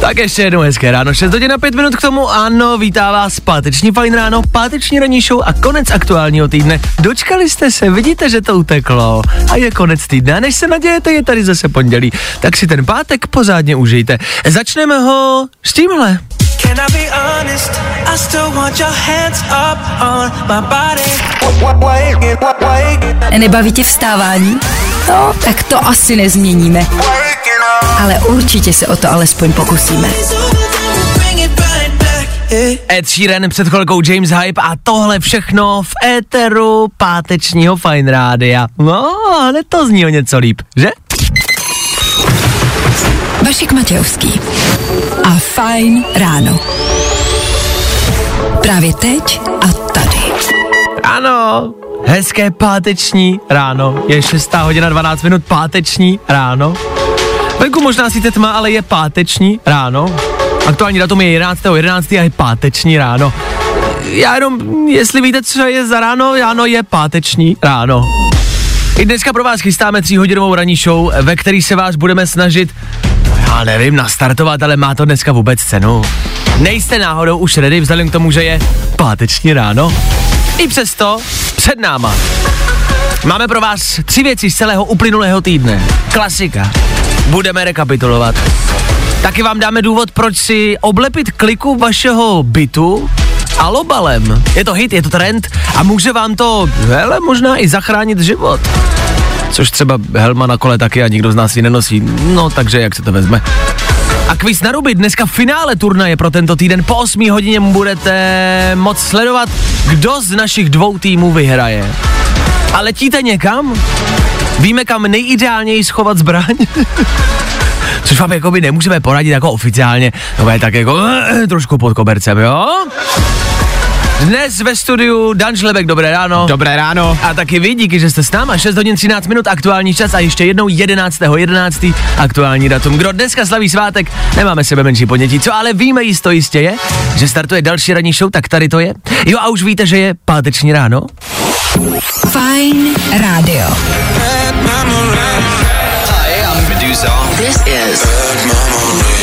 Tak ještě jednou hezké ráno, 6 hodin a 5 minut k tomu, ano, vítá vás páteční fajn ráno, páteční ranní show a konec aktuálního týdne. Dočkali jste se, vidíte, že to uteklo a je konec týdne a než se nadějete, je tady zase pondělí, tak si ten pátek pořádně užijte. Začneme ho s tímhle. Can I be honest? I still want your hands up on my body. Nebaví tě vstávání? No, tak to asi nezměníme. Ale určitě se o to alespoň pokusíme. Ed Sheeran před chvilkou James Hype a tohle všechno v éteru pátečního Fine Rádia. No, ale to zní o něco líp, že? Vašek Matějovský a Fajn ráno. Právě teď a tady. Ano, hezké páteční ráno. Je 6 hodina 12 minut páteční ráno. Venku možná sice tma, ale je páteční ráno. Aktuální datum je 11. 11. a je páteční ráno. Já jenom, jestli víte, co je za ráno, ano, je páteční ráno. I dneska pro vás chystáme tříhodinovou ranní show, ve který se vás budeme snažit, já nevím, nastartovat, ale má to dneska vůbec cenu. Nejste náhodou už ready vzhledem k tomu, že je páteční ráno? I přesto před náma máme pro vás tři věci z celého uplynulého týdne. Klasika. Budeme rekapitulovat. Taky vám dáme důvod, proč si oblepit kliku vašeho bytu alobalem. Je to hit, je to trend a může vám to, hele, možná i zachránit život. Což třeba helma na kole taky a nikdo z nás ji nenosí. No, takže jak se to vezme. A kvíz na ruby, dneska finále turnaje pro tento týden. Po 8 hodině budete moc sledovat, kdo z našich dvou týmů vyhraje. A letíte někam? Víme, kam nejideálněji schovat zbraň? Což vám jako by nemůžeme poradit jako oficiálně, to je tak jako eh, trošku pod kobercem, jo? Dnes ve studiu Dan Žlebek, dobré ráno. Dobré ráno. A taky vy, díky, že jste s náma. 6 hodin 13 minut aktuální čas a ještě jednou 11. 11. aktuální datum. Kdo dneska slaví svátek, nemáme sebe menší podnětí. Co ale víme jisto jistě je, že startuje další ranní show, tak tady to je. Jo a už víte, že je páteční ráno. Fajn rádio. This is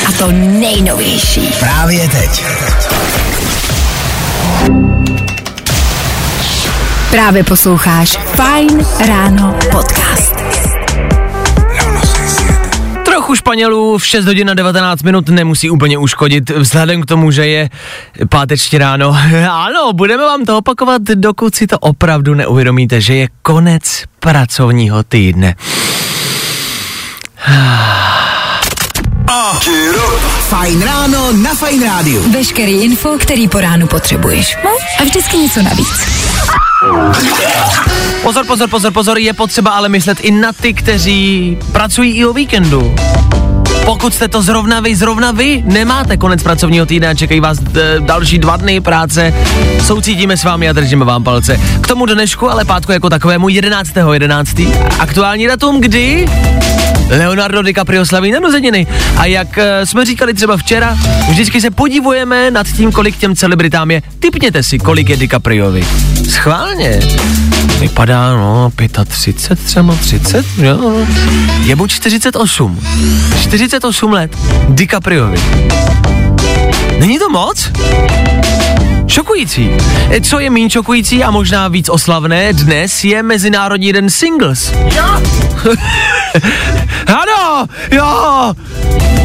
A to nejnovější. Právě teď. Právě posloucháš Fajn ráno podcast. Trochu Španělů v 6 hodin a 19 minut nemusí úplně uškodit, vzhledem k tomu, že je páteční ráno. Ano, budeme vám to opakovat, dokud si to opravdu neuvědomíte, že je konec pracovního týdne. Fajn ráno na Fajn rádiu. Veškerý info, který po ránu potřebuješ. No a vždycky něco navíc. Pozor, pozor, pozor, pozor, je potřeba ale myslet i na ty, kteří pracují i o víkendu. Pokud jste to zrovna vy, zrovna vy nemáte konec pracovního týdne a čekají vás d- další dva dny práce, soucítíme s vámi a držíme vám palce. K tomu dnešku, ale pátku jako takovému 11.11. 11. Aktuální datum, kdy Leonardo DiCaprio slaví narozeniny. A jak e, jsme říkali třeba včera, vždycky se podivujeme nad tím, kolik těm celebritám je. Typněte si, kolik je DiCapriovi. Schválně. Vypadá, no, 35, třeba 30, jo. Je mu 48. 48 let. DiCapriovi. Není to moc? Šokující. E, Co je méně šokující a možná víc oslavné dnes je Mezinárodní den singles. Jo. ano, jo.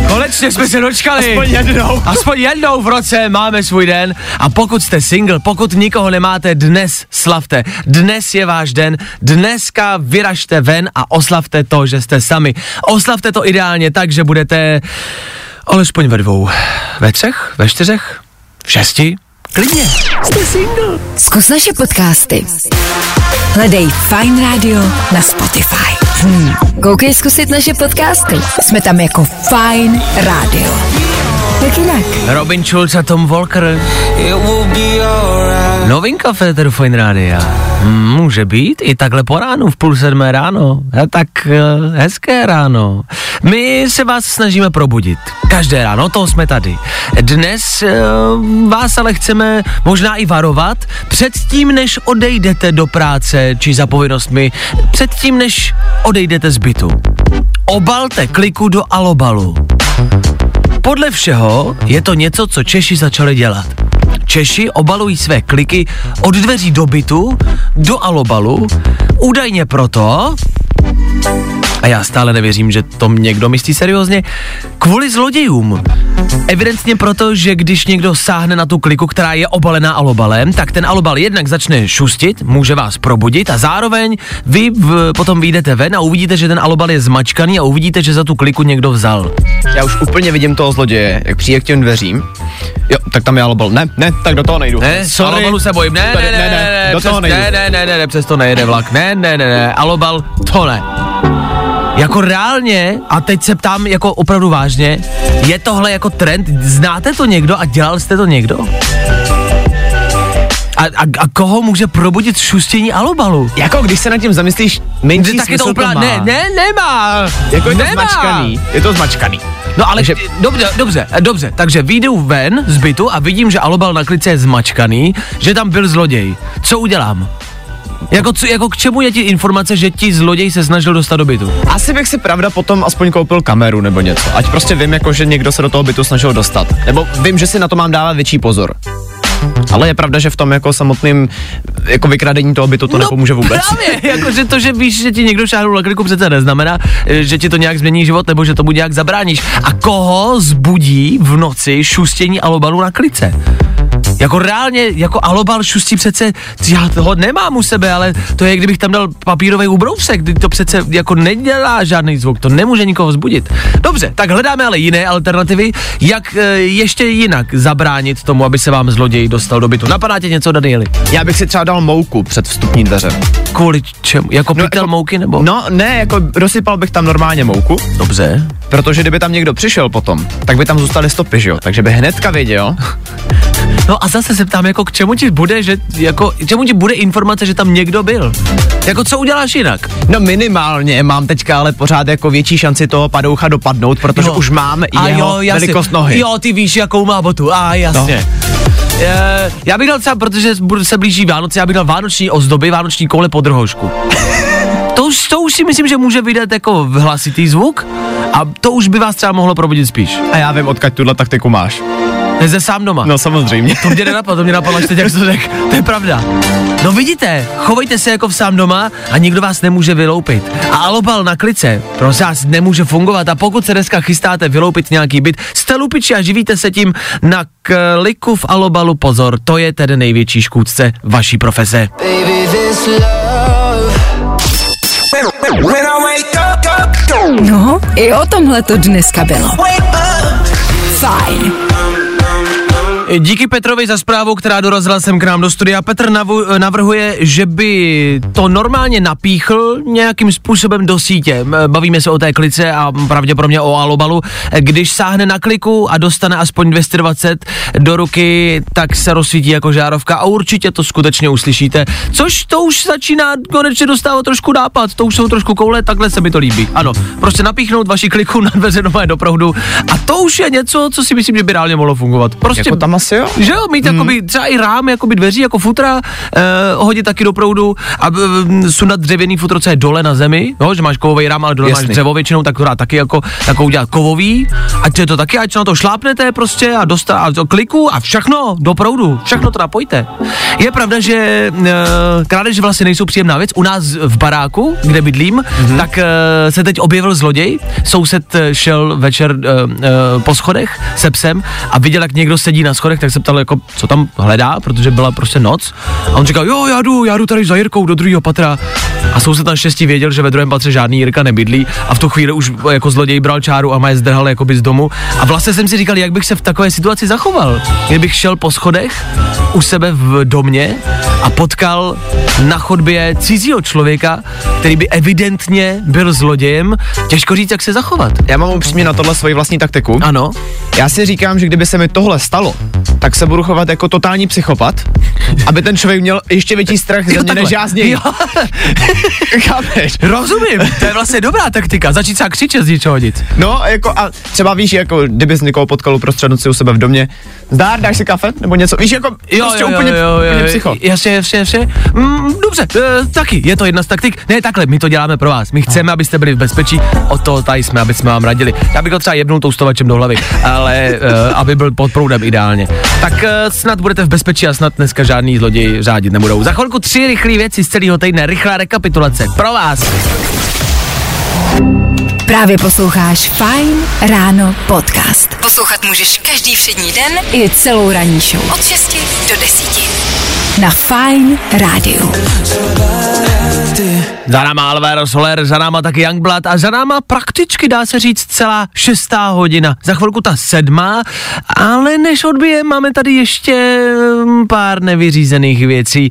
Konečně jsme se dočkali. Aspoň jednou. Aspoň jednou v roce máme svůj den a pokud jste single, pokud nikoho nemáte, dnes slavte. Dnes je váš den, dneska vyražte ven a oslavte to, že jste sami. Oslavte to ideálně tak, že budete alespoň ve dvou, ve třech, ve čtyřech, v šesti, klidně, jste single. Zkus naše podcasty. Hledej Fine Radio na Spotify. Hmm. Koukej zkusit naše podcasty. Jsme tam jako Fine Radio. Jak jinak? Robin Schulz a Tom Walker. Novinka Féteru Fine Rádia. Hmm, Může být i takhle po ránu, v půl sedmé ráno. A tak uh, hezké ráno. My se vás snažíme probudit. Každé ráno, toho jsme tady. Dnes uh, vás ale chceme možná i varovat před tím, než odejdete do práce či za povinnostmi, před tím, než odejdete z bytu. Obalte kliku do alobalu. Podle všeho je to něco, co Češi začali dělat. Češi obalují své kliky od dveří do bytu do alobalu, údajně proto, a já stále nevěřím, že to někdo myslí seriózně, kvůli zlodějům. Evidentně proto, že když někdo sáhne na tu kliku, která je obalená alobalem, tak ten alobal jednak začne šustit, může vás probudit a zároveň vy v, potom vyjdete ven a uvidíte, že ten alobal je zmačkaný a uvidíte, že za tu kliku někdo vzal. Já už úplně vidím toho zloděje, jak přijde k těm dveřím. Jo, tak tam je alobal. Ne, ne, tak do toho nejdu. Ne, Sorry. alobalu se bojím. Ne, Tady- ne, ne, ne, ne, do přes, toho nejdu. ne, ne, ne, ne, ne, přes to nejede vlak. Ne, ne, ne, ne, alobal, to ne. Jako reálně, a teď se ptám jako opravdu vážně, je tohle jako trend, znáte to někdo a dělal jste to někdo? A, a, a koho může probudit šustění alobalu? Jako když se nad tím zamyslíš, menší tak je to smysl úplně, má. ne, ne, nemá. Jako je to nemá. zmačkaný, je to zmačkaný. No ale Takže... dobře, dobře, dobře, takže vyjdu ven z bytu a vidím, že alobal na klice je zmačkaný, že tam byl zloděj. Co udělám? Jako, co, jako k čemu je ti informace, že ti zloděj se snažil dostat do bytu? Asi bych si pravda potom aspoň koupil kameru nebo něco. Ať prostě vím, jako, že někdo se do toho bytu snažil dostat. Nebo vím, že si na to mám dávat větší pozor. Ale je pravda, že v tom jako samotným jako vykradení toho bytu to nepomůže vůbec. No Právě, jako že to, že víš, že ti někdo šáhnul na kliku, přece neznamená, eh, že ti to nějak změní život, nebo že tomu nějak zabráníš. A koho zbudí v noci šustění alobalu na klice? Jako reálně, jako alobal šustí přece, já toho nemám u sebe, ale to je, kdybych tam dal papírový ubrousek, kdy to přece jako nedělá žádný zvuk, to nemůže nikoho vzbudit. Dobře, tak hledáme ale jiné alternativy, jak e, ještě jinak zabránit tomu, aby se vám zloděj dostal do bytu. Napadá tě něco, Danieli? Já bych si třeba dal mouku před vstupní dveře. Kvůli čemu? Jako No, pytel jako- mouky nebo? No ne, jako rozsypal bych tam normálně mouku, Dobře. protože kdyby tam někdo přišel potom, tak by tam zůstaly stopy, že jo? Takže by hnedka věděl. No a zase se ptám, jako k čemu ti bude, že, jako, k čemu ti bude informace, že tam někdo byl? Jako co uděláš jinak? No minimálně mám teďka ale pořád jako větší šanci toho padoucha dopadnout, protože Jo. už mám A jeho jo, jasně. velikost nohy. Jo, ty víš, jakou má botu. A jasně. No. E, já bych dal třeba, protože se blíží Vánoce, já bych dal vánoční ozdoby, vánoční koule pod rohošku. To už, to už si myslím, že může vydat jako hlasitý zvuk a to už by vás třeba mohlo probudit spíš. A já vím, odkud tuhle taktiku máš. Ne ze sám doma. No samozřejmě. To mě nenapadlo, to mě napadlo, až teď, jak to řekl. To je pravda. No vidíte, chovejte se jako v sám doma a nikdo vás nemůže vyloupit. A alobal na klice, prosím vás, nemůže fungovat. A pokud se dneska chystáte vyloupit nějaký byt, jste lupiči a živíte se tím na kliku v alobalu, pozor, to je ten největší škůdce vaší profese. Baby, this love. When I wake up, up, No, i o tomhle to dneska bylo. Fajn. Díky Petrovi za zprávu, která dorazila sem k nám do studia. Petr navu- navrhuje, že by to normálně napíchl nějakým způsobem do sítě. Bavíme se o té klice a pravděpodobně o alobalu. Když sáhne na kliku a dostane aspoň 220 do ruky, tak se rozsvítí jako žárovka a určitě to skutečně uslyšíte. Což to už začíná konečně dostávat trošku nápad, to už jsou trošku koule, takhle se mi to líbí. Ano, prostě napíchnout vaši kliku na dveře do proudu a to už je něco, co si myslím, že by reálně mohlo fungovat. Prostě Jako tam asi jo? že jo, mít hmm. jakoby třeba i rám, jakoby dveří, jako futra, eh, hodit taky do proudu a eh, sundat dřevěný futro, co je dole na zemi, jo, že máš kovový rám, ale dole Jasný. máš dřevo většinou, tak to dá taky jako, takovou udělat kovový, ať je to taky, ať se na to šlápnete prostě a dostat a to kliku a všechno do proudu, všechno to napojte. Je pravda, že eh, krádeže vlastně nejsou příjemná věc. U nás v baráku, kde bydlím, mm-hmm. tak eh, se teď objevil zloděj. Soused eh, šel večer eh, eh, po schodech se psem a viděl, jak někdo sedí na schodech, tak se ptal, jako, co tam hledá, protože byla prostě noc. A on říkal, jo, já jdu, já jdu tady za Jirkou do druhého patra. A soused naštěstí věděl, že ve druhém patře žádný Jirka nebydlí a v tu chvíli už jako zloděj bral čáru a má je zdrhal jakoby z domu. A vlastně jsem si říkal, jak bych se v takové situaci zachoval. Kdybych šel po schodech u sebe v domě a potkal na chodbě cizího člověka, který by evidentně byl zlodějem. Těžko říct, jak se zachovat. Já mám upřímně na tohle svoji vlastní taktiku. Ano, Já si říkám, že kdyby se mi tohle stalo, tak se budu chovat jako totální psychopat, aby ten člověk měl ještě větší strach ze mě, než já z něj. Jo, Chápeš? rozumím, to je vlastně dobrá taktika, začít se křičet z ničeho nic. No, jako a třeba víš, jako kdybys někoho potkal uprostřed noci u sebe v domě, zdár, dáš si kafe, nebo něco, víš, jako prostě úplně, úplně psycho. Jasně, jasně, jasně. Mm, dobře, e, taky, je to jedna z taktik. Ne, takhle, my to děláme pro vás. My chceme, abyste byli v bezpečí, o to tady jsme, aby jsme vám radili. Já bych ho třeba jednou toustovačem do hlavy, ale e, aby byl pod proudem ideálně. Tak e, snad budete v bezpečí a snad dneska žádný zloději řádit nebudou. Za chvilku tři rychlé věci z celého týdne, rychlá rekapitulace pro vás. Právě posloucháš Fine Ráno podcast. Poslouchat můžeš každý všední den i celou ranní show. Od 6 do 10. Na Fine Rádiu. Za náma Alvaro Soler, za náma taky Youngblood a za náma prakticky dá se říct celá šestá hodina. Za chvilku ta sedmá, ale než odbije, máme tady ještě mm, pár nevyřízených věcí.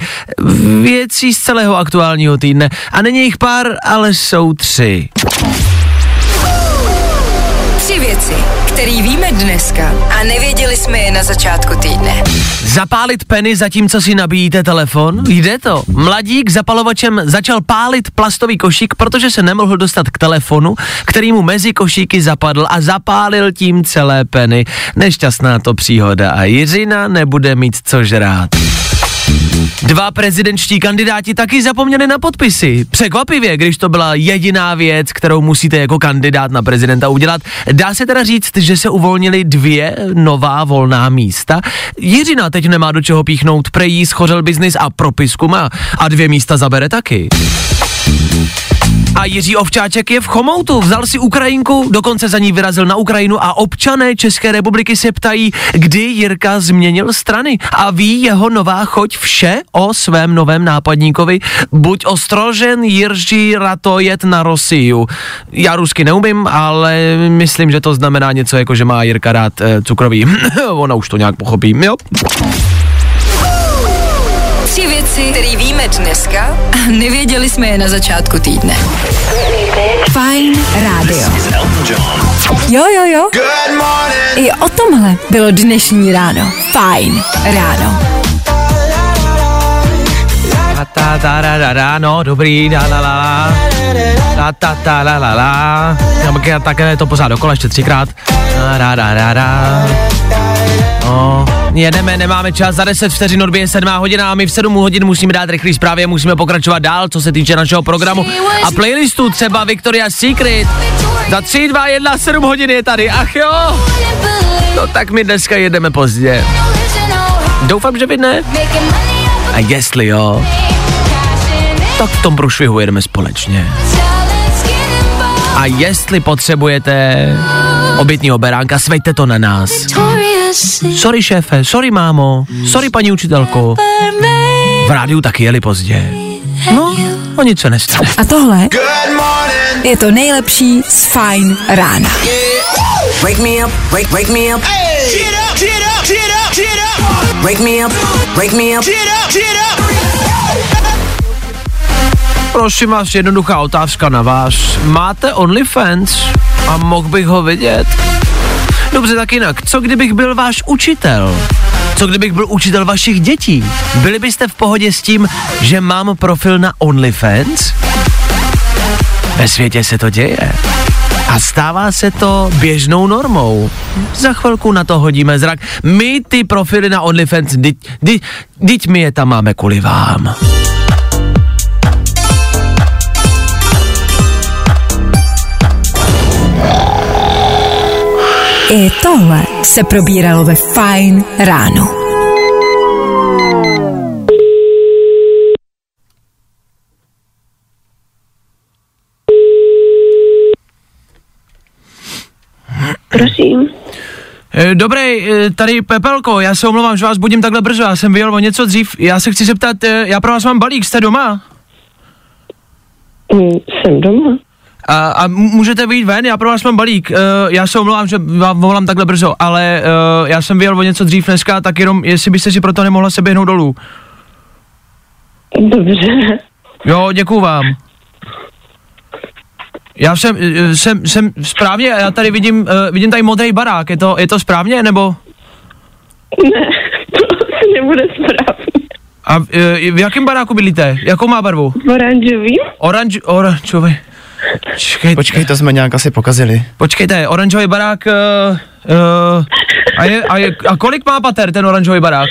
Věcí z celého aktuálního týdne. A není jich pár, ale jsou tři. Věci, které víme dneska a nevěděli jsme je na začátku týdne. Zapálit peny zatímco si nabíjíte telefon? Jde to. Mladík zapalovačem začal pálit plastový košík, protože se nemohl dostat k telefonu, který mu mezi košíky zapadl a zapálil tím celé peny. Nešťastná to příhoda a Jiřina nebude mít co žrát. Dva prezidentští kandidáti taky zapomněli na podpisy. Překvapivě, když to byla jediná věc, kterou musíte jako kandidát na prezidenta udělat. Dá se teda říct, že se uvolnili dvě nová volná místa. Jiřina teď nemá do čeho píchnout, prejí schořel biznis a propisku má a dvě místa zabere taky. A Jiří Ovčáček je v Chomoutu, vzal si Ukrajinku, dokonce za ní vyrazil na Ukrajinu a občané České republiky se ptají, kdy Jirka změnil strany a ví jeho nová choť vše o svém novém nápadníkovi. Buď ostrožen, Jiří Rato jet na Rosiu. Já rusky neumím, ale myslím, že to znamená něco jako, že má Jirka rád eh, cukrový. Ona už to nějak pochopí, jo? Tři věci, které víme dneska a nevěděli jsme je na začátku týdne. Fine Radio. Jo, jo, jo. I o tomhle bylo dnešní ráno. Fine Ráno. Ta ta ta ra ra ra, no dobrý, la la la la. Ta ta ta la la la. Já také to pořád dokola ještě třikrát. Ra ra ra ra ra. No, jedeme, nemáme čas, za 10 vteřin odbije 7 hodina a my v 7 hodin musíme dát rychlý zprávy musíme pokračovat dál, co se týče našeho programu a playlistu, třeba Victoria's Secret. Za 3, 2, 1, 7 hodin je tady, ach jo. No tak my dneska jedeme pozdě. Doufám, že vy ne. A jestli jo, tak v tom průšvihu jedeme společně. A jestli potřebujete obětního beránka, svejte to na nás. Sorry šéfe, sorry mámo, sorry paní učitelko. V rádiu taky jeli pozdě. No, o nic se nestane. A tohle Good morning. je to nejlepší z Fine Rána. Wake me up, wake, wake me up, Get up, get up, get up, get up. wake me up, wake me up. Get up, get up. Prosím vás, jednoduchá otázka na vás. Máte OnlyFans? A mohl bych ho vidět? Dobře, tak jinak, co kdybych byl váš učitel? Co kdybych byl učitel vašich dětí? Byli byste v pohodě s tím, že mám profil na OnlyFans? Ve světě se to děje. A stává se to běžnou normou. Za chvilku na to hodíme zrak. My ty profily na OnlyFans, dyť my je tam máme kvůli vám. I tohle se probíralo ve Fine Ráno. Prosím. Eh, Dobrý, eh, tady Pepelko, já se omlouvám, že vás budím takhle brzo, já jsem vyjel o něco dřív, já se chci zeptat, eh, já pro vás mám balík, jste doma? Mm, Jsem doma. A, a můžete vyjít ven, já pro vás mám balík, uh, já se omlouvám, že vám volám takhle brzo, ale uh, já jsem vyjel o něco dřív dneska, tak jenom jestli byste si proto nemohla se běhnout dolů. Dobře. Jo, děkuju vám. Já jsem, eh, jsem, jsem správně, já tady vidím, uh, vidím tady modrý barák, je to, je to správně, nebo? Ne, to asi nebude správně. A uh, v jakém baráku bydlíte? Jakou má barvu? Oranžový? Oranž, oranžový. Čekej, Počkej, to jsme nějak asi pokazili. počkejte, oranžový barák, uh, uh, a, je, a, je, a kolik má pater ten oranžový barák?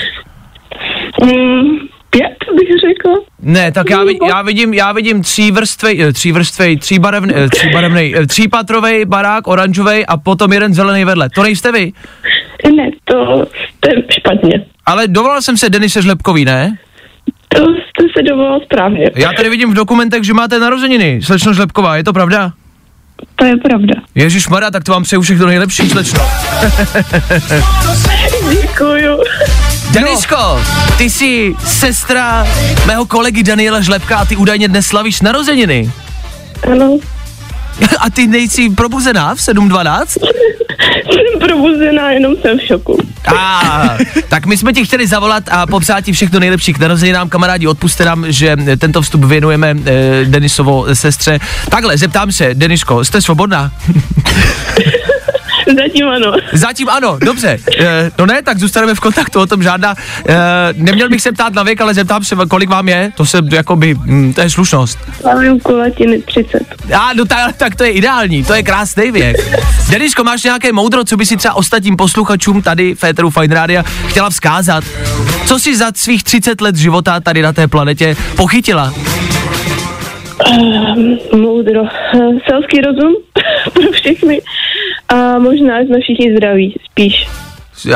Mm, pět bych řekla. Ne, tak já, vid, já vidím, já vidím tří vrstvej, eh, tří vrstvej, tří barevný, tří barevný, třípatrovej barák, oranžový a potom jeden zelený vedle. To nejste vy? Ne, to jste špatně. Ale dovolal jsem se Denise Žlepkový, ne? To jste se dovolal správně. Já tady vidím v dokumentech, že máte narozeniny, slečno Žlepková, je to pravda? To je pravda. Ježíš Mara, tak to vám přeju všechno nejlepší, slečno. Děkuju. Denisko, ty jsi sestra mého kolegy Daniela Žlepka a ty údajně dnes slavíš narozeniny. Ano, A ty nejsi probuzená v 7.12? jsem probuzená, jenom jsem v šoku. A, tak my jsme ti chtěli zavolat a popřát ti všechno nejlepší k narozeninám, kamarádi, odpuste nám, že tento vstup věnujeme e, Denisovo sestře. Takhle, zeptám se, Deniško, jste svobodná? Zatím ano. Zatím ano, dobře. E, no ne, tak zůstaneme v kontaktu, o tom žádná. E, neměl bych se ptát na věk, ale zeptám se, kolik vám je, to se jakoby, hm, to je slušnost. Slavím kulatiny 30. A, no tak, tak to je ideální, to je krásný věk. Deniško, máš nějaké moudro, co by si třeba ostatním posluchačům tady Féteru Fine Rádia chtěla vzkázat? Co si za svých 30 let života tady na té planetě pochytila? Um, moudro. Selský rozum pro všechny. A možná jsme všichni zdraví, spíš.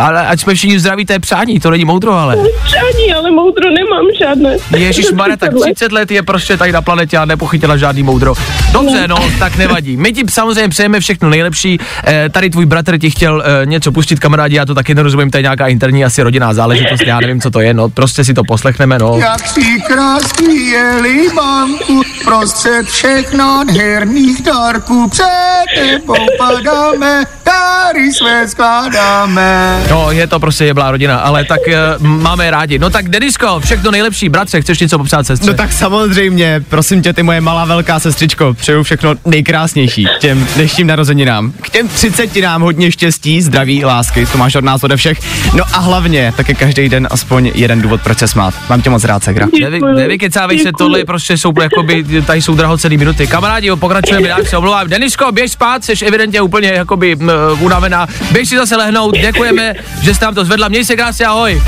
Ale ať jsme všichni zdraví, to je přání, to není moudro, ale. Přání, ale moudro nemám žádné. Ježíš Mare, tak 30 let je prostě tady na planetě a nepochytila žádný moudro. Dobře, no, tak nevadí. My ti samozřejmě přejeme všechno nejlepší. Eh, tady tvůj bratr ti chtěl eh, něco pustit, kamarádi, já to taky nerozumím, to je nějaká interní asi rodinná záležitost, já nevím, co to je, no, prostě si to poslechneme, no. Jak si krásný je líbánku, prostřed všech nádherných dárků, před tebou padáme, dáry své skládáme. No, je to prostě jeblá rodina, ale tak uh, máme rádi. No tak Denisko, všechno nejlepší, bratře, chceš něco popřát sestře? No tak samozřejmě, prosím tě, ty moje malá velká sestřičko, přeju všechno nejkrásnější těm dnešním narozeninám. K těm třicetinám hodně štěstí, zdraví, lásky, to máš od nás ode všech. No a hlavně, taky každý den aspoň jeden důvod, proč se smát. Mám tě moc rád, Segra. Nevy, nevykecávej se, tohle prostě jsou jakoby, tady jsou drahocený minuty. Kamarádi, jo, pokračujeme dál, se omlouvám. Denisko, běž spát, jsi evidentně úplně jakoby m, unavená. Běž si zase lehnout, děkujeme, že jste nám to zvedla. Měj se krásně, ahoj.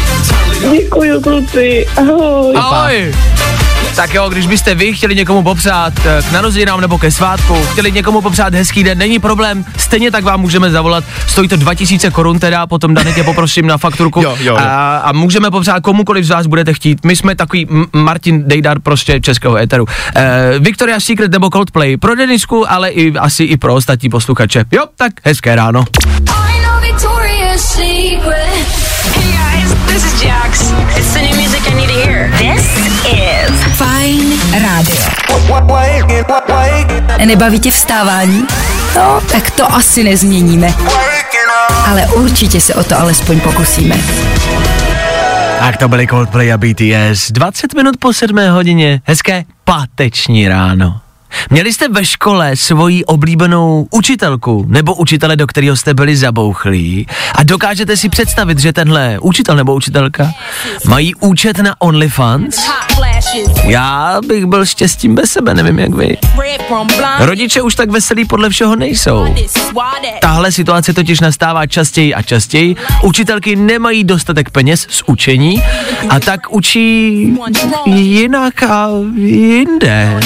Děkuju, kluci. Ahoj. Ahoj. Tak jo, když byste vy chtěli někomu popřát eh, k narozeninám nebo ke svátku, chtěli někomu popřát hezký den, není problém, stejně tak vám můžeme zavolat, stojí to 2000 korun teda, potom Danek poprosím na fakturku Jo, jo, jo. A, a můžeme popřát komukoliv z vás budete chtít. My jsme takový M- Martin Dejdar prostě českého éteru. Eh, Victoria's Secret nebo Coldplay pro Denisku, ale i asi i pro ostatní posluchače. Jo, tak hezké ráno. Hey guys, Jax. To Fajn rádio. Nebaví tě vstávání? No, tak to asi nezměníme. Ale určitě se o to alespoň pokusíme. Tak to byly Coldplay a BTS. 20 minut po 7 hodině. Hezké páteční ráno. Měli jste ve škole svoji oblíbenou učitelku nebo učitele, do kterého jste byli zabouchlí a dokážete si představit, že tenhle učitel nebo učitelka mají účet na OnlyFans? Já bych byl štěstím bez sebe, nevím jak vy. Rodiče už tak veselí podle všeho nejsou. Tahle situace totiž nastává častěji a častěji. Učitelky nemají dostatek peněz z učení a tak učí jinak a jinde.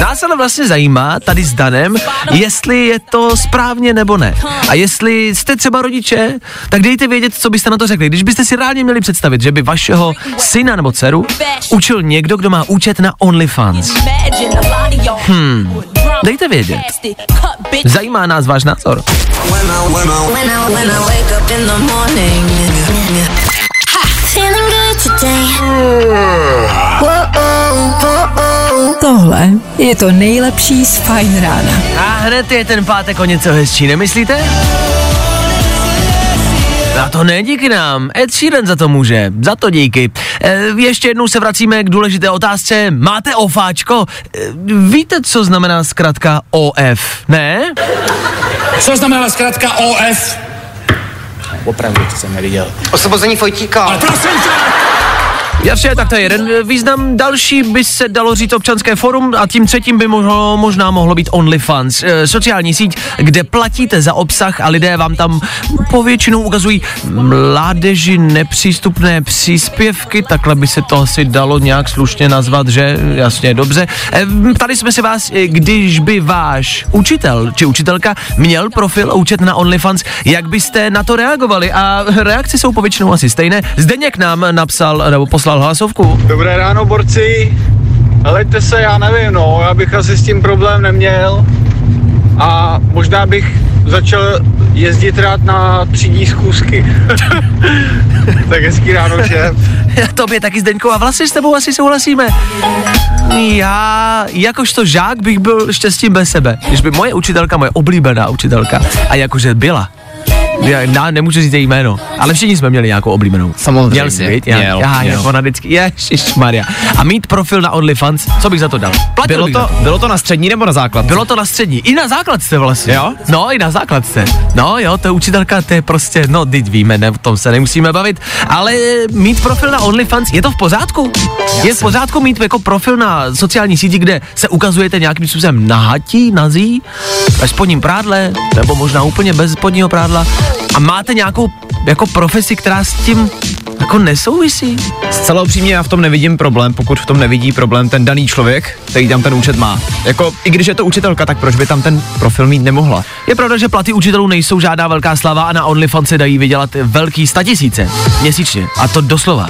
Nás ale vlastně zajímá tady s Danem, jestli je to správně nebo ne. A jestli jste třeba rodiče, tak dejte vědět, co byste na to řekli. Když byste si reálně měli představit, že by vašeho syna nebo dceru učil někdo, kdo má účet na OnlyFans. Hmm, dejte vědět. Zajímá nás váš názor. feeling Tohle je to nejlepší z Fajn rána. A hned je ten pátek o něco hezčí, nemyslíte? A to ne díky nám, Ed Sheeran za to může, za to díky. E, ještě jednou se vracíme k důležité otázce, máte ofáčko? E, víte, co znamená zkrátka OF, ne? Co znamená zkrátka OF? Opravdu to jsem neviděl. Osvobození Fojtíka. Ale prosím tě! Jasně, tak to je jeden význam. Další by se dalo říct občanské forum a tím třetím by mohlo, možná mohlo být OnlyFans. E, sociální síť, kde platíte za obsah a lidé vám tam povětšinou ukazují mládeži nepřístupné příspěvky, takhle by se to asi dalo nějak slušně nazvat, že? Jasně, dobře. E, ptali jsme se vás, když by váš učitel či učitelka měl profil účet na OnlyFans, jak byste na to reagovali? A reakce jsou povětšinou asi stejné. Zdeněk nám napsal, nebo poslal hlasovku. Dobré ráno, borci. Helejte se, já nevím, no, já bych asi s tím problém neměl. A možná bych začal jezdit rád na třídní zkusky. tak hezký ráno všem. Tobě taky Zdeňko a vlastně s tebou asi souhlasíme. Já, jakožto žák bych byl štěstím bez sebe. Když by moje učitelka, moje oblíbená učitelka, a jakože byla, já, já nemůžu říct její jméno, ale všichni jsme měli nějakou oblíbenou. Samozřejmě. Měl jsi, viď? Já, Měl, já, měl. ona vždycky, Maria. A mít profil na OnlyFans, co bych za to dal? Platil Bylo to, za bylo to na střední nebo na základ? bylo to na střední, i na základce vlastně. Jo? No, i na základce. No jo, to je učitelka, to je prostě, no, teď víme, ne, o tom se nemusíme bavit, ale mít profil na OnlyFans, je to v pořádku? Je v pořádku mít jako profil na sociální síti, kde se ukazujete nějakým způsobem nahatí, nazí, ve spodním prádle, nebo možná úplně bez spodního prádla a máte nějakou jako profesi, která s tím jako nesouvisí? Zcela upřímně já v tom nevidím problém, pokud v tom nevidí problém ten daný člověk, který tam ten účet má. Jako, i když je to učitelka, tak proč by tam ten profil mít nemohla? Je pravda, že platy učitelů nejsou žádná velká slava a na OnlyFans se dají vydělat velký statisíce měsíčně. A to doslova.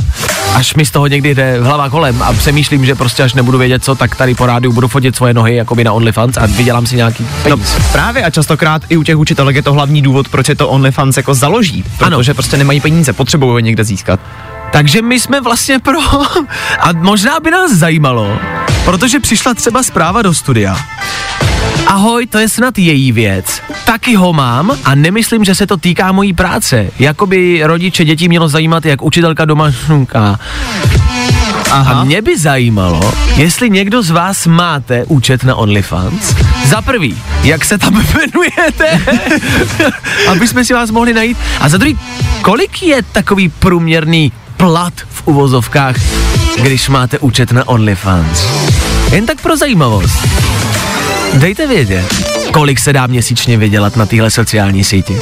Až mi z toho někdy jde hlava kolem a přemýšlím, že prostě až nebudu vědět co, tak tady po rádiu budu fotit svoje nohy jako by na OnlyFans a vydělám si nějaký No peníz. právě a častokrát i u těch učitelek je to hlavní důvod, proč je to OnlyFans jako založí, protože Ano. prostě nemají peníze, potřebují je někde získat. Takže my jsme vlastně pro... A možná by nás zajímalo, protože přišla třeba zpráva do studia. Ahoj, to je snad její věc. Taky ho mám a nemyslím, že se to týká mojí práce. Jakoby rodiče dětí mělo zajímat, jak učitelka doma šunká. A mě by zajímalo, jestli někdo z vás máte účet na OnlyFans. Za prvý, jak se tam jmenujete, aby jsme si vás mohli najít. A za druhý, kolik je takový průměrný plat v uvozovkách, když máte účet na OnlyFans? Jen tak pro zajímavost. Dejte vědět, kolik se dá měsíčně vydělat na téhle sociální síti.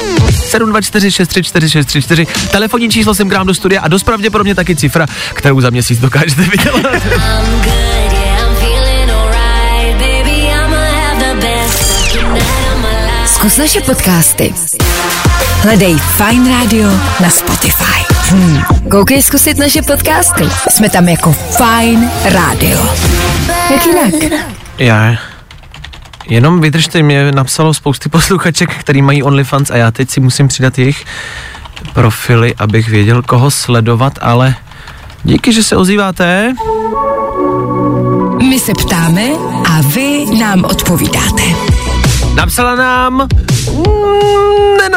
724634634, telefonní číslo jsem k nám do studia a dost pravděpodobně taky cifra, kterou za měsíc dokážete vydělat. Zkus naše podcasty. Hledej Fine Radio na Spotify. Hmm. Koukej zkusit naše podcasty. Jsme tam jako Fine Radio. Jak jinak? Já. Jenom vydržte, mě napsalo spousty posluchaček, který mají OnlyFans a já teď si musím přidat jejich profily, abych věděl, koho sledovat, ale díky, že se ozýváte. My se ptáme a vy nám odpovídáte. Napsala nám,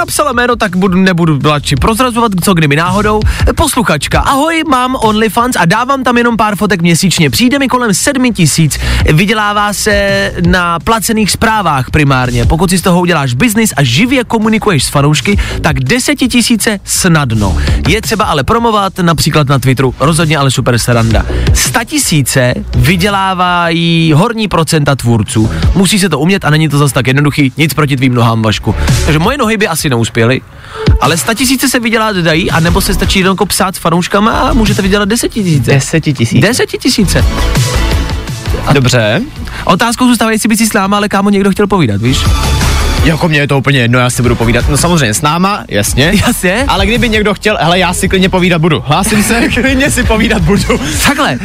nenapsala jméno, tak budu, nebudu radši prozrazovat, co kdyby náhodou. Posluchačka, ahoj, mám OnlyFans a dávám tam jenom pár fotek měsíčně. Přijde mi kolem sedmi tisíc, vydělává se na placených zprávách primárně. Pokud si z toho uděláš biznis a živě komunikuješ s fanoušky, tak desetitisíce snadno. Je třeba ale promovat, například na Twitteru, rozhodně ale super sranda. Statisíce vydělávají horní procenta tvůrců. Musí se to umět a není to zas tak jednoduchý, nic proti tvým nohám, Vašku. Takže moje nohy by asi neuspěly, ale statisíce se vydělat dají, anebo se stačí jenom psát s fanouškama a můžete vydělat desetitisíce. Desetitisíce. Desetitisíce. Dobře. Otázkou zůstává, jestli by si s náma, ale kámo někdo chtěl povídat, víš? Jako mě je to úplně jedno, já si budu povídat. No samozřejmě s náma, jasně. Jasně. Ale kdyby někdo chtěl, hele, já si klidně povídat budu. Hlásím se, klidně si povídat budu. Takhle,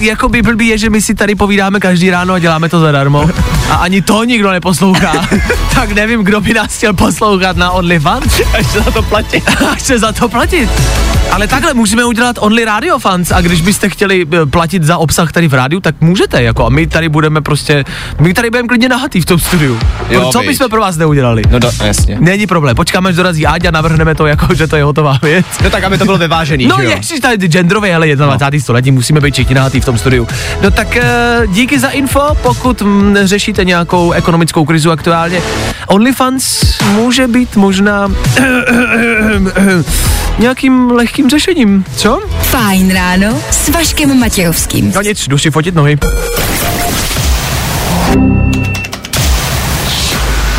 jako by blbý je, že my si tady povídáme každý ráno a děláme to zadarmo. a ani to nikdo neposlouchá, tak nevím, kdo by nás chtěl poslouchat na OnlyFans. Až se za to platit. Až se za to platit. Ale takhle můžeme udělat Only Radio Fans a když byste chtěli eh, platit za obsah tady v rádiu, tak můžete, jako a my tady budeme prostě, my tady budeme klidně nahatý v tom studiu. Jo, Co bychom pro vás neudělali? No do, jasně. Není problém, počkáme, až dorazí Áďa, navrhneme to jako, že to je hotová věc. No tak, aby to bylo vyvážený, No ježiš, tady ty genderové, ale 21. No. století, musíme být všichni nahatý v tom studiu. No tak eh, díky za info, pokud mm, řešíte nějakou ekonomickou krizu aktuálně. OnlyFans může být možná nějakým lehkým řešením, co? Fajn ráno s Vaškem Matějovským. No nic, jdu si fotit nohy.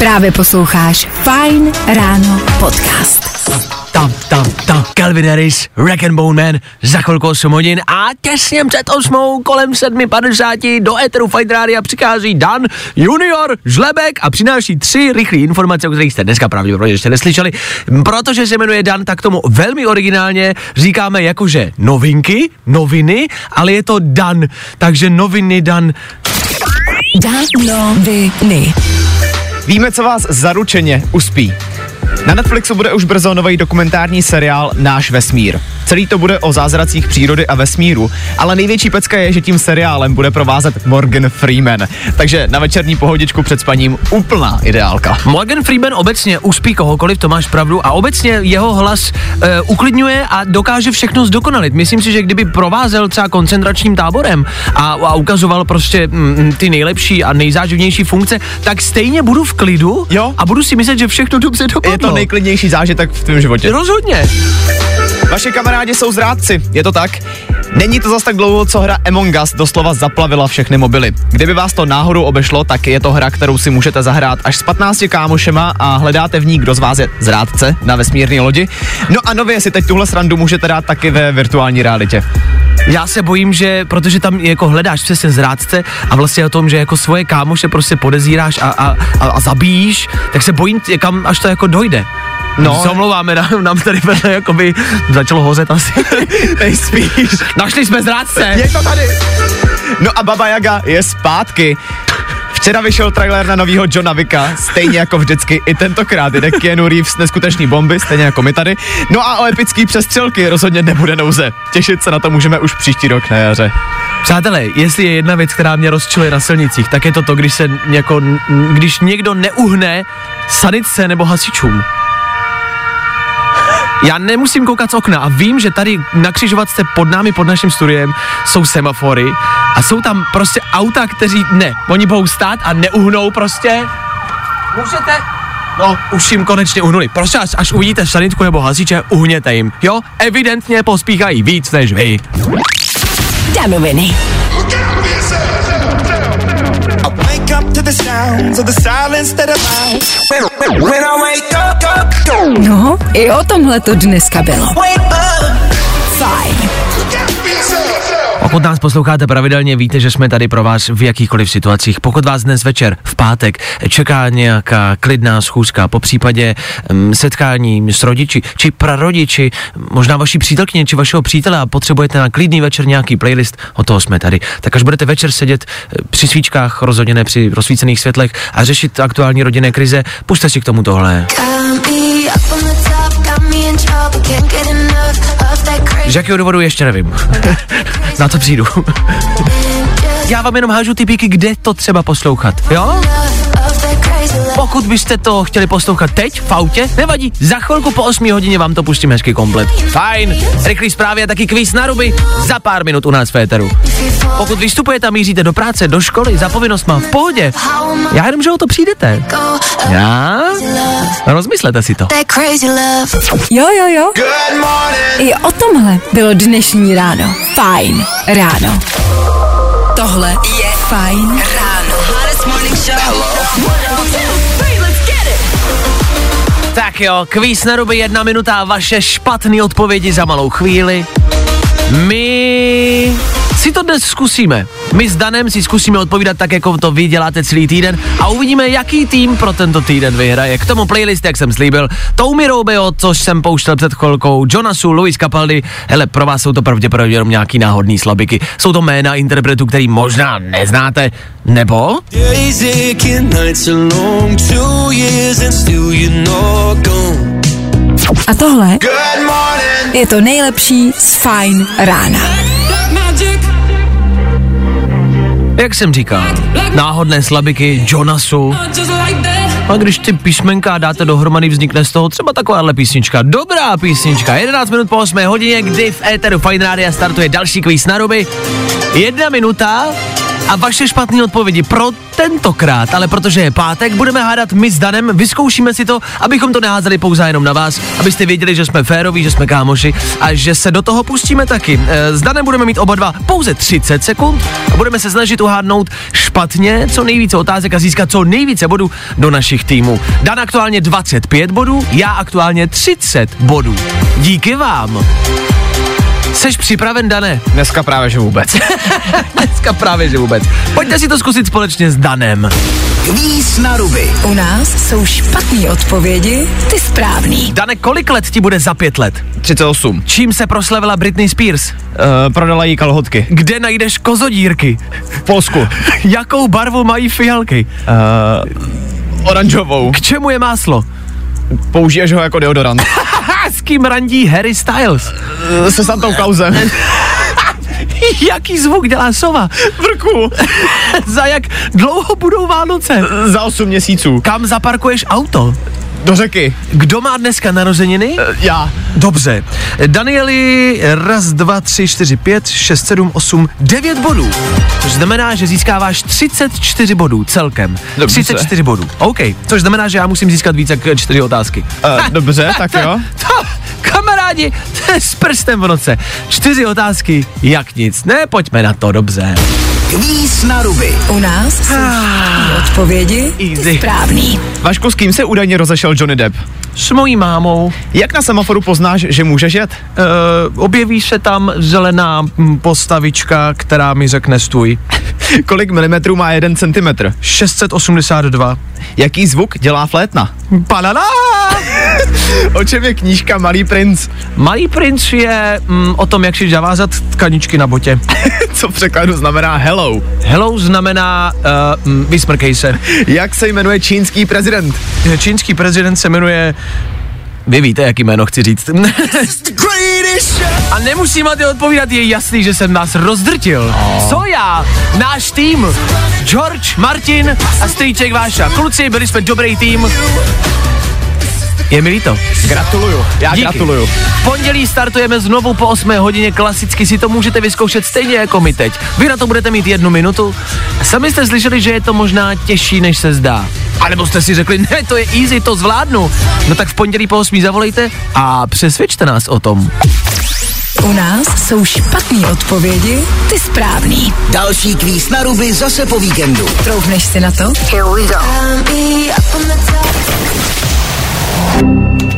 Právě posloucháš Fajn ráno podcast. Tam, tam, tam, Calvin Harris, Rack and Bone Man, za chvilku 8 hodin a těsně před 8 kolem 7.50 do Eteru Fight Rádia přichází Dan Junior Žlebek a přináší tři rychlé informace, o kterých jste dneska pravděpodobně ještě neslyšeli. Protože se jmenuje Dan, tak tomu velmi originálně říkáme jakože novinky, noviny, ale je to Dan, takže noviny Dan. Dan noviny. Víme, co vás zaručeně uspí. Na Netflixu bude už brzo nový dokumentární seriál Náš vesmír. Celý to bude o zázracích přírody a vesmíru, ale největší pecka je, že tím seriálem bude provázet Morgan Freeman. Takže na večerní pohodičku před spaním úplná ideálka. Morgan Freeman obecně uspí kohokoliv, to máš pravdu, a obecně jeho hlas e, uklidňuje a dokáže všechno zdokonalit. Myslím si, že kdyby provázel třeba koncentračním táborem a, a ukazoval prostě mm, ty nejlepší a nejzáživnější funkce, tak stejně budu v klidu Jo. a budu si myslet, že všechno dobře dopadlo. Je to nejklidnější zážitek v tvém životě. Rozhodně. Vaši kamarádi jsou zrádci, je to tak? Není to zas tak dlouho, co hra Among Us doslova zaplavila všechny mobily. Kdyby vás to náhodou obešlo, tak je to hra, kterou si můžete zahrát až s 15 kámošema a hledáte v ní, kdo z vás je zrádce na vesmírné lodi. No a nově si teď tuhle srandu můžete dát taky ve virtuální realitě. Já se bojím, že protože tam jako hledáš přesně zrádce a vlastně o tom, že jako svoje kámoše prostě podezíráš a, a, a, a zabíjíš, tak se bojím, kam až to jako dojde. No. Se omlouváme, nám, nám tady vedle jakoby začalo hořet asi. Nejspíš. Našli jsme zrádce. Je to tady. No a Baba Yaga je zpátky. Včera vyšel trailer na novýho Johna Vicka, stejně jako vždycky, i tentokrát jde Keanu Reeves neskutečný bomby, stejně jako my tady. No a o epický přestřelky rozhodně nebude nouze. Těšit se na to můžeme už příští rok na jaře. Přátelé, jestli je jedna věc, která mě rozčiluje na silnicích, tak je to to, když se jako, když někdo neuhne sanitce nebo hasičům. Já nemusím koukat z okna a vím, že tady na křižovatce pod námi, pod naším studiem, jsou semafory a jsou tam prostě auta, kteří ne, oni budou stát a neuhnou prostě. Můžete? No, už jim konečně uhnuli. Prostě až, až uvidíte sanitku nebo hasiče, uhněte jim. Jo, evidentně pospíchají víc než vy. Danoviny. No, i o tomhle to dneska bylo. Pokud nás posloucháte pravidelně, víte, že jsme tady pro vás v jakýchkoliv situacích. Pokud vás dnes večer v pátek čeká nějaká klidná schůzka, po případě um, setkání s rodiči či prarodiči, možná vaší přítelkyně či vašeho přítele a potřebujete na klidný večer nějaký playlist, o toho jsme tady. Tak až budete večer sedět eh, při svíčkách, rozhodně ne při rozsvícených světlech a řešit aktuální rodinné krize, puste si k tomu tohle. Z jakého důvodu ještě nevím. Na to přijdu. Já vám jenom hážu ty píky, kde to třeba poslouchat, jo? Pokud byste to chtěli poslouchat teď, v autě, nevadí, za chvilku po 8 hodině vám to pustím hezky komplet. Fajn, rychlý zprávy a taky kvíz na ruby za pár minut u nás v éteru. Pokud vystupujete a míříte do práce, do školy, za povinnost mám v pohodě, já jenom, že o to přijdete. Já? Rozmyslete si to. Jo, jo, jo. I o tomhle bylo dnešní ráno. Fajn ráno. Tohle je Fajn ráno. Tak jo, kvíz na ruby jedna minuta a vaše špatné odpovědi za malou chvíli. My si to dnes zkusíme. My s Danem si zkusíme odpovídat tak, jako to vy děláte celý týden a uvidíme, jaký tým pro tento týden vyhraje. K tomu playlist, jak jsem slíbil, Tommy Robeo, což jsem pouštěl před chvilkou, Jonasu, Luis Capaldi. Hele, pro vás jsou to pravděpodobně jenom nějaký náhodný slabiky. Jsou to jména interpretů, který možná neznáte, nebo? A tohle je to nejlepší z Fine rána. Jak jsem říkal, náhodné slabiky Jonasu. A když ty písmenka dáte dohromady, vznikne z toho třeba takováhle písnička. Dobrá písnička. 11 minut po 8 hodině, kdy v éteru Fine Rádia startuje další kvíz na ruby. Jedna minuta a vaše špatné odpovědi pro tentokrát, ale protože je pátek, budeme hádat my s Danem, vyzkoušíme si to, abychom to neházeli pouze jenom na vás, abyste věděli, že jsme féroví, že jsme kámoši a že se do toho pustíme taky. E, S Danem budeme mít oba dva pouze 30 sekund a budeme se snažit uhádnout špatně co nejvíce otázek a získat co nejvíce bodů do našich týmů. Dan aktuálně 25 bodů, já aktuálně 30 bodů. Díky vám. Seš připraven, Dane? Dneska právě, že vůbec. Dneska právě, že vůbec. Pojďte si to zkusit společně s Danem. Kvíz na ruby. U nás jsou špatné odpovědi, ty správný. Dane, kolik let ti bude za pět let? 38. Čím se proslavila Britney Spears? Uh, prodala jí kalhotky. Kde najdeš kozodírky? V Polsku. Jakou barvu mají fialky? Uh, oranžovou. K čemu je máslo? Použiješ ho jako deodorant. S kým randí Harry Styles? Se Santou Klausem. Jaký zvuk dělá sova? Vrku. Za jak dlouho budou Vánoce? Za 8 měsíců. Kam zaparkuješ auto? Do řeky. Kdo má dneska narozeniny? Uh, já. Dobře. Danieli, raz, dva, tři, čtyři, pět, šest, sedm, osm, devět bodů. Což znamená, že získáváš 34 bodů celkem. Dobře. 34 bodů. OK. Což znamená, že já musím získat více jak čtyři otázky. Uh, dobře, tak jo. To, kamarádi, to je s prstem v noce. Čtyři otázky, jak nic. Ne, pojďme na to, dobře. Kvíz na ruby. U nás jsou špatné odpovědi, ty Easy. správný. Vašku, s kým se údajně rozešel Johnny Depp? S mojí mámou. Jak na semaforu poznáš, že můžeš jet? Uh, objeví se tam zelená mm, postavička, která mi řekne stůj. Kolik milimetrů má jeden centimetr? 682. Jaký zvuk dělá flétna? Panana! O čem je knížka Malý princ? Malý princ je mm, o tom, jak si zavázat tkaničky na botě. Co v překladu znamená hello? Hello znamená uh, vysmrkej se. Jak se jmenuje čínský prezident? Čínský prezident se jmenuje... Vy víte, jaký jméno chci říct. A nemusím na ty odpovídat, je jasný, že jsem nás rozdrtil. Co já? Náš tým. George, Martin a strýček Váša. Kluci, byli jsme dobrý tým. Je mi líto. Gratuluju. Já Díky. gratuluju. V pondělí startujeme znovu po 8 hodině, klasicky si to můžete vyzkoušet stejně jako my teď. Vy na to budete mít jednu minutu. Sami jste slyšeli, že je to možná těžší, než se zdá. A nebo jste si řekli, ne, to je easy, to zvládnu. No tak v pondělí po 8 zavolejte a přesvědčte nás o tom. U nás jsou špatné odpovědi, ty správný. Další kvíz na ruby zase po víkendu. Troufneš si na to? Here we go.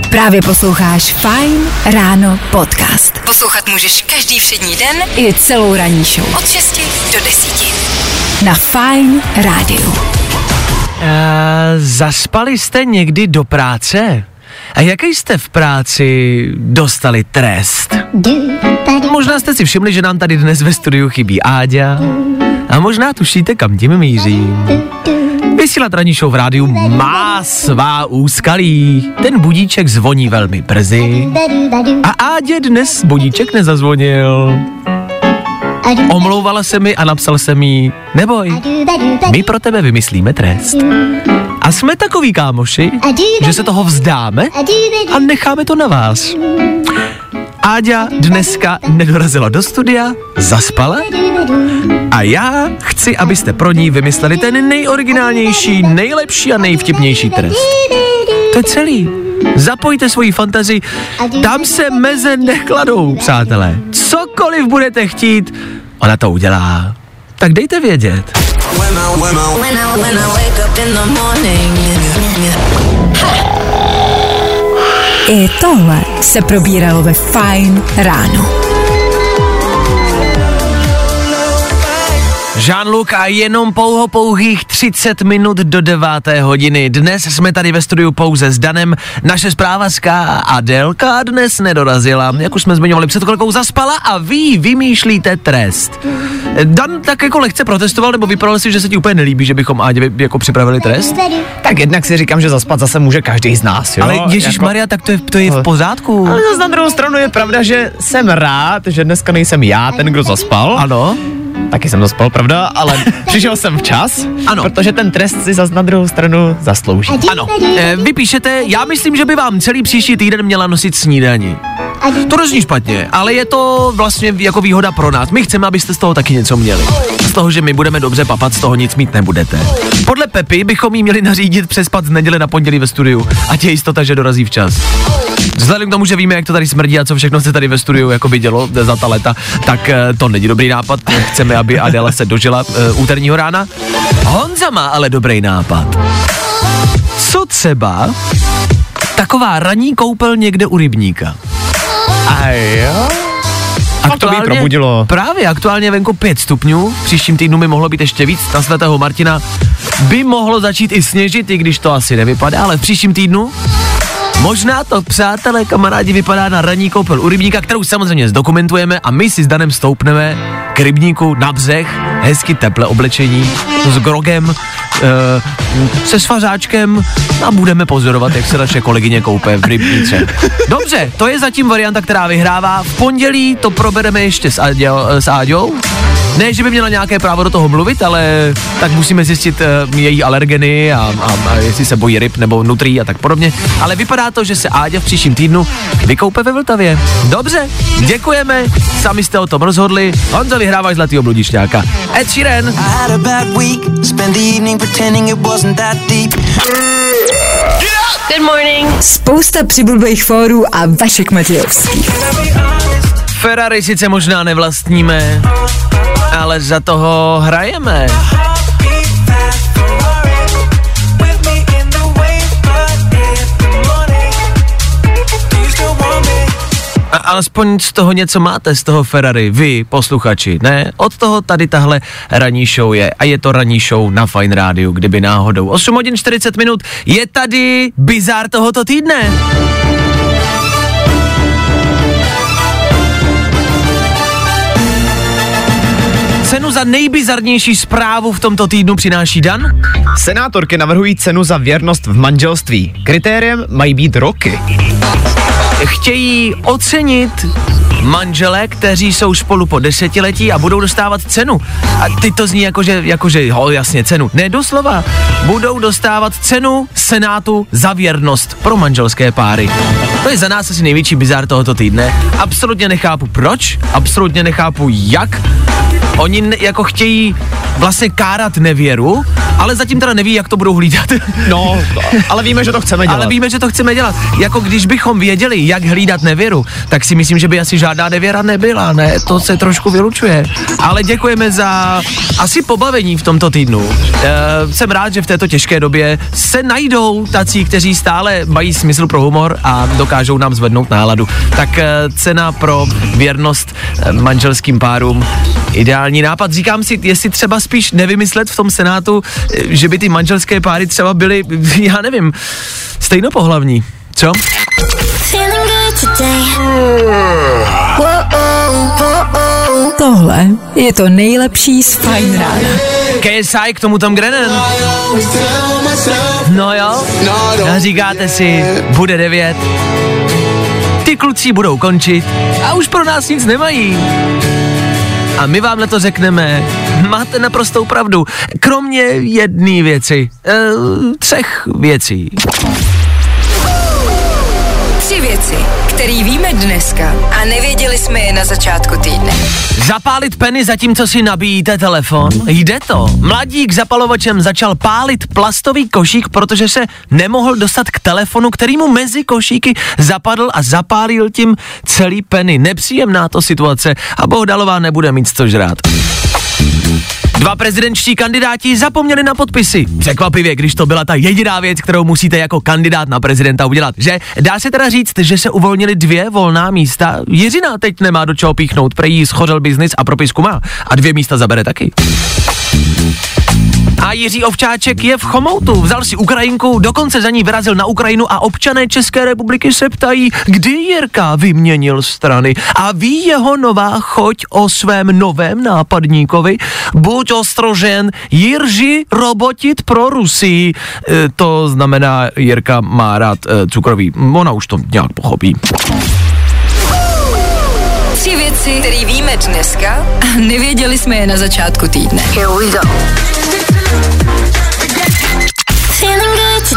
Právě posloucháš Fine Ráno podcast. Poslouchat můžeš každý všední den i celou ranní show. Od 6 do 10. Na Fine Rádiu. E, zaspali jste někdy do práce? A jaký jste v práci dostali trest? Možná jste si všimli, že nám tady dnes ve studiu chybí Áďa. A možná tušíte, kam tím mířím. Vysílat ranní show v rádiu má svá úskalí. Ten budíček zvoní velmi brzy. A Ádě dnes budíček nezazvonil. Omlouvala se mi a napsal jsem jí, neboj, my pro tebe vymyslíme trest. A jsme takový kámoši, že se toho vzdáme a necháme to na vás. Áďa dneska nedorazila do studia, zaspala a já chci, abyste pro ní vymysleli ten nejoriginálnější, nejlepší a nejvtipnější trest. To je celý. Zapojte svoji fantazii, tam se meze nekladou, přátelé. Cokoliv budete chtít, ona to udělá. Tak dejte vědět. I tohle se probíralo ve Fine Ráno. Jean-Luc a jenom pouho pouhých 30 minut do 9. hodiny. Dnes jsme tady ve studiu pouze s Danem. Naše zprávařka Adelka dnes nedorazila. Jak už jsme zmiňovali, před chvilkou zaspala a vy vymýšlíte trest. Dan tak jako lehce protestoval, nebo vypadal si, že se ti úplně nelíbí, že bychom vy- jako připravili trest? Tak jednak si říkám, že zaspat zase může každý z nás, jo? Ale Ježíš Jako- Maria, tak to je, to je v pořádku. Ale zase na druhou stranu je pravda, že jsem rád, že dneska nejsem já ten, kdo zaspal. Ano. Taky jsem zaspal, pravda, ale přišel jsem včas, Ano. protože ten trest si zase na druhou stranu zaslouží. Ano, e, vy píšete, já myslím, že by vám celý příští týden měla nosit snídani. To nezní špatně, ale je to vlastně jako výhoda pro nás. My chceme, abyste z toho taky něco měli. Toho, že my budeme dobře papat, z toho nic mít nebudete. Podle Pepy bychom jí měli nařídit přespat z neděle na pondělí ve studiu. Ať je jistota, že dorazí včas. Vzhledem k tomu, že víme, jak to tady smrdí a co všechno se tady ve studiu jako by dělo za ta léta, tak eh, to není dobrý nápad. Chceme, aby Adela se dožila uh, úterního rána. Honza má ale dobrý nápad. Co třeba taková ranní koupel někde u rybníka? A jo? A to by probudilo. Právě, aktuálně venku 5 stupňů, příštím týdnu by mohlo být ještě víc, na svatého Martina by mohlo začít i sněžit, i když to asi nevypadá, ale v příštím týdnu Možná to, přátelé, kamarádi, vypadá na ranní koupel u rybníka, kterou samozřejmě zdokumentujeme a my si s Danem stoupneme k rybníku na břeh, hezky teple oblečení, s grogem, e, se svařáčkem a budeme pozorovat, jak se naše kolegyně koupe v rybníce. Dobře, to je zatím varianta, která vyhrává. V pondělí to probereme ještě s, Aďo, s Áďou. Ne, že by měla nějaké právo do toho mluvit, ale tak musíme zjistit uh, její alergeny a, a, a jestli se bojí ryb nebo nutrí a tak podobně. Ale vypadá to, že se Áďa v příštím týdnu vykoupe ve Vltavě. Dobře, děkujeme, sami jste o tom rozhodli. Honza vyhráváš zlatýho bludišťáka. Ed Sheeran. Pretending it wasn't that deep. Good morning. Spousta přibulbých fórů a Vašek Matějovský. Ferrari sice možná nevlastníme, ale za toho hrajeme. Alespoň z toho něco máte, z toho Ferrari, vy, posluchači, ne? Od toho tady tahle ranní show je a je to ranní show na Fine Rádiu, kdyby náhodou. 8 hodin 40 minut, je tady bizár tohoto týdne. Cenu za nejbizarnější zprávu v tomto týdnu přináší Dan. Senátorky navrhují cenu za věrnost v manželství. Kritériem mají být roky. Chtějí ocenit manžele, kteří jsou spolu po desetiletí a budou dostávat cenu. A ty to zní jako, že, jako, že ho, jasně, cenu. Ne, doslova. Budou dostávat cenu Senátu za věrnost pro manželské páry. To je za nás asi největší bizár tohoto týdne. Absolutně nechápu proč, absolutně nechápu jak. Oni ne, jako chtějí vlastně kárat nevěru, ale zatím teda neví, jak to budou hlídat. No, ale víme, že to chceme dělat. Ale víme, že to chceme dělat. Jako když bychom věděli, jak hlídat nevěru, tak si myslím, že by asi žádná nevěra nebyla, ne? To se trošku vylučuje. Ale děkujeme za asi pobavení v tomto týdnu. E, jsem rád, že v této těžké době se najdou tací, kteří stále mají smysl pro humor a dokážou nám zvednout náladu. Tak e, cena pro věrnost e, manželským párům ideální nápad. Říkám si, jestli třeba spíš nevymyslet v tom Senátu, že by ty manželské páry třeba byly, já nevím, stejnopohlavní. Co? Tohle je to nejlepší z Fine Rána. KSI k tomu Tom Grennan. No jo, a říkáte si, bude devět, ty kluci budou končit a už pro nás nic nemají. A my vám na to řekneme, máte naprostou pravdu, kromě jedné věci, e, třech věcí. Věci, které víme dneska a nevěděli jsme je na začátku týdne. Zapálit peny zatímco si nabíjíte telefon? Jde to. Mladík zapalovačem začal pálit plastový košík, protože se nemohl dostat k telefonu, který mu mezi košíky zapadl a zapálil tím celý peny. Nepříjemná to situace a Bohdalová nebude mít co žrát. Dva prezidentští kandidáti zapomněli na podpisy. Překvapivě, když to byla ta jediná věc, kterou musíte jako kandidát na prezidenta udělat, že? Dá se teda říct, že se uvolnili dvě volná místa. Jiřina teď nemá do čeho píchnout, prej jí schořel biznis a propisku má. A dvě místa zabere taky. A Jiří Ovčáček je v Chomoutu, vzal si Ukrajinku, dokonce za ní vyrazil na Ukrajinu a občané České republiky se ptají, kdy Jirka vyměnil strany a ví jeho nová choť o svém novém nápadníkovi. Buď ostrožen, Jirži robotit pro Rusii. E, to znamená, Jirka má rád e, cukroví. Ona už to nějak pochopí. Tři věci, které víme dneska a nevěděli jsme je na začátku týdne. Here we go.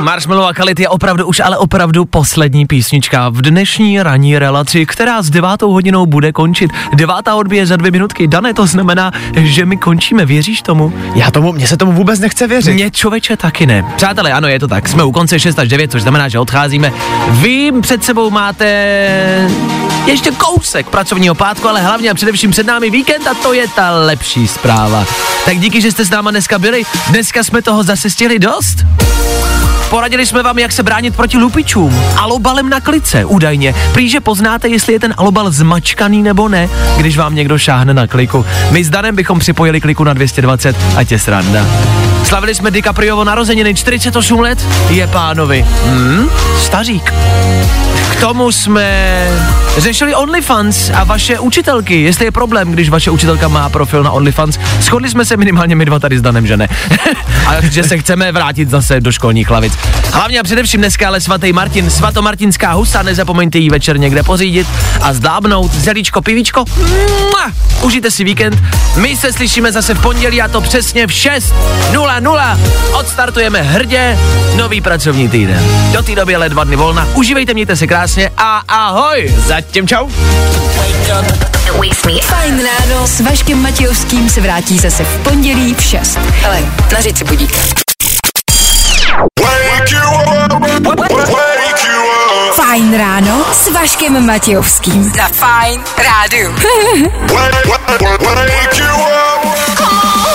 Marshmallow a Kalit je opravdu už ale opravdu poslední písnička v dnešní ranní relaci, která s devátou hodinou bude končit. Devátá odbije za dvě minutky. Dané, to znamená, že my končíme, věříš tomu? Já tomu, mně se tomu vůbec nechce věřit. Mně člověče taky ne. Přátelé, ano, je to tak. Jsme u konce 6 až 9, což znamená, že odcházíme. Vy před sebou máte ještě kousek pracovního pátku, ale hlavně a především před námi víkend a to je ta lepší zpráva. Tak díky, že jste s náma dneska byli. Dneska jsme toho zase stihli dost. Poradili jsme vám, jak se bránit proti lupičům. Alobalem na klice, údajně. Prý, poznáte, jestli je ten alobal zmačkaný nebo ne, když vám někdo šáhne na kliku. My s Danem bychom připojili kliku na 220 a tě sranda. Slavili jsme DiCapriovo narozeniny, 48 let je pánovi. Hmm, stařík. Tomu jsme řešili OnlyFans a vaše učitelky, jestli je problém, když vaše učitelka má profil na OnlyFans. Shodli jsme se minimálně my dva tady s Danem, že ne? a že se chceme vrátit zase do školních lavic. Hlavně a především dneska ale svatý Martin, svatomartinská husa, nezapomeňte jí večer někde pořídit a zdábnout zelíčko, pivíčko. Mua! Užijte si víkend. My se slyšíme zase v pondělí a to přesně v 6.00. Odstartujeme hrdě nový pracovní týden. Do té doby ale dva dny volna. Užívejte, mějte se krásně a ahoj. Zatím čau. Fajn ráno s Vaškem Matějovským se vrátí zase v pondělí v 6. Hele, nařiď si budík. Fajn ráno s Vaškem Matějovským. Za Fajn rádu.